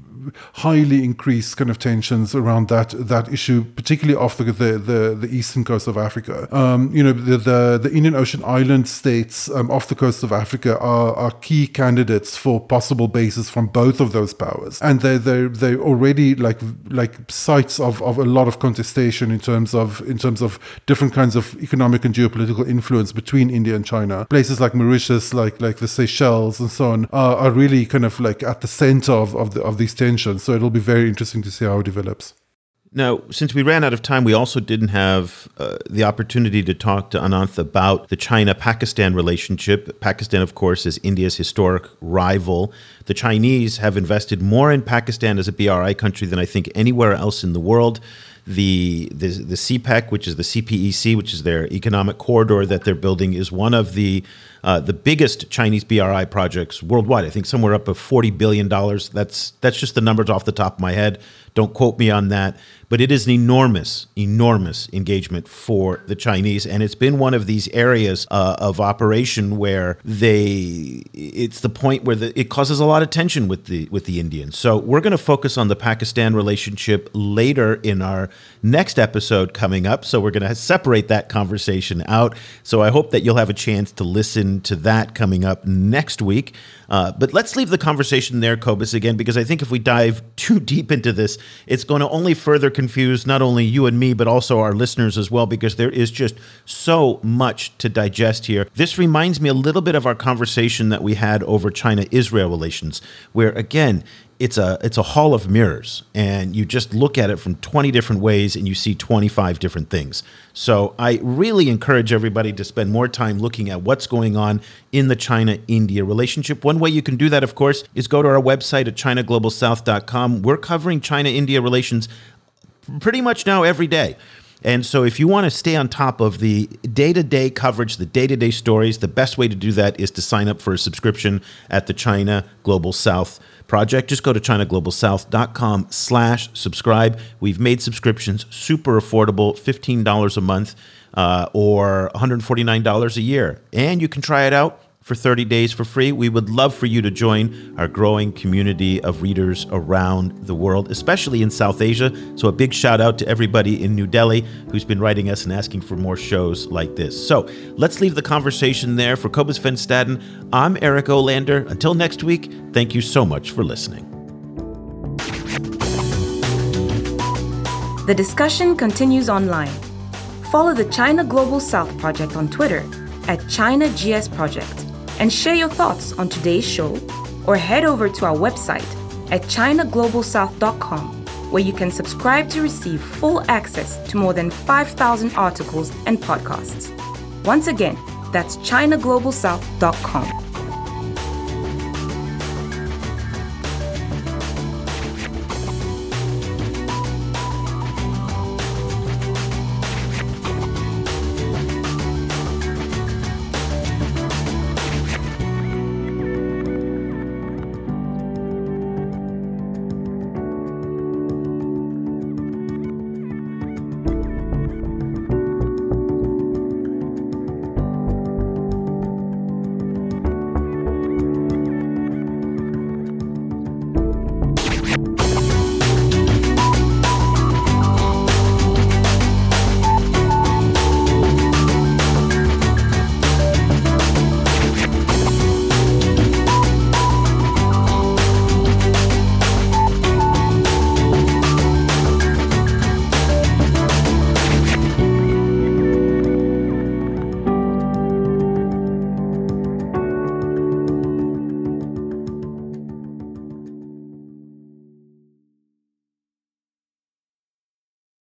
highly increased kind of tensions around that that issue, particularly off the the, the, the eastern coast of Africa. Um, you know, the, the, the Indian Ocean island states um, off the coast of Africa are, are key candidates for possible bases from both of those powers, and they they they already like like sites of, of a lot of contestation in terms of in terms of different kinds of economic and geopolitical influence between India and China. Places like Mauritius, like like the Seychelles, and so on, are, are really kind of like at the center of, of the of these tensions so it'll be very interesting to see how it develops. Now, since we ran out of time, we also didn't have uh, the opportunity to talk to Ananth about the China Pakistan relationship. Pakistan, of course, is India's historic rival. The Chinese have invested more in Pakistan as a BRI country than I think anywhere else in the world. The, the, the CPEC, which is the CPEC, which is their economic corridor that they're building, is one of the uh, the biggest Chinese BRI projects worldwide. I think somewhere up of forty billion dollars. That's that's just the numbers off the top of my head. Don't quote me on that. But it is an enormous, enormous engagement for the Chinese, and it's been one of these areas uh, of operation where they. It's the point where the, it causes a lot of tension with the with the Indians. So we're going to focus on the Pakistan relationship later in our next episode coming up. So we're going to separate that conversation out. So I hope that you'll have a chance to listen to that coming up next week. Uh, but let's leave the conversation there, Cobus, again, because I think if we dive too deep into this, it's going to only further confuse not only you and me, but also our listeners as well, because there is just so much to digest here. This reminds me a little bit of our conversation that we had over China Israel relations, where again, it's a it's a hall of mirrors and you just look at it from 20 different ways and you see 25 different things. So i really encourage everybody to spend more time looking at what's going on in the china india relationship. One way you can do that of course is go to our website at chinaglobalsouth.com we're covering china india relations pretty much now every day and so, if you want to stay on top of the day to day coverage, the day to day stories, the best way to do that is to sign up for a subscription at the China Global South project, just go to ChinaGlobalSouth.com slash subscribe. We've made subscriptions super affordable, $15 a month uh, or $149 a year. And you can try it out for 30 days for free. We would love for you to join our growing community of readers around the world, especially in South Asia. So, a big shout out to everybody in New Delhi who's been writing us and asking for more shows like this. So, let's leave the conversation there. For Cobus Van Staden, I'm Eric Olander. Until next week, thank you so much for listening. The discussion continues online. Follow the China Global South Project on Twitter at China GS Project and share your thoughts on today's show or head over to our website at ChinaGlobalSouth.com where you can subscribe to receive full access to more than 5,000 articles and podcasts. Once again, that's ChinaGlobalSouth.com.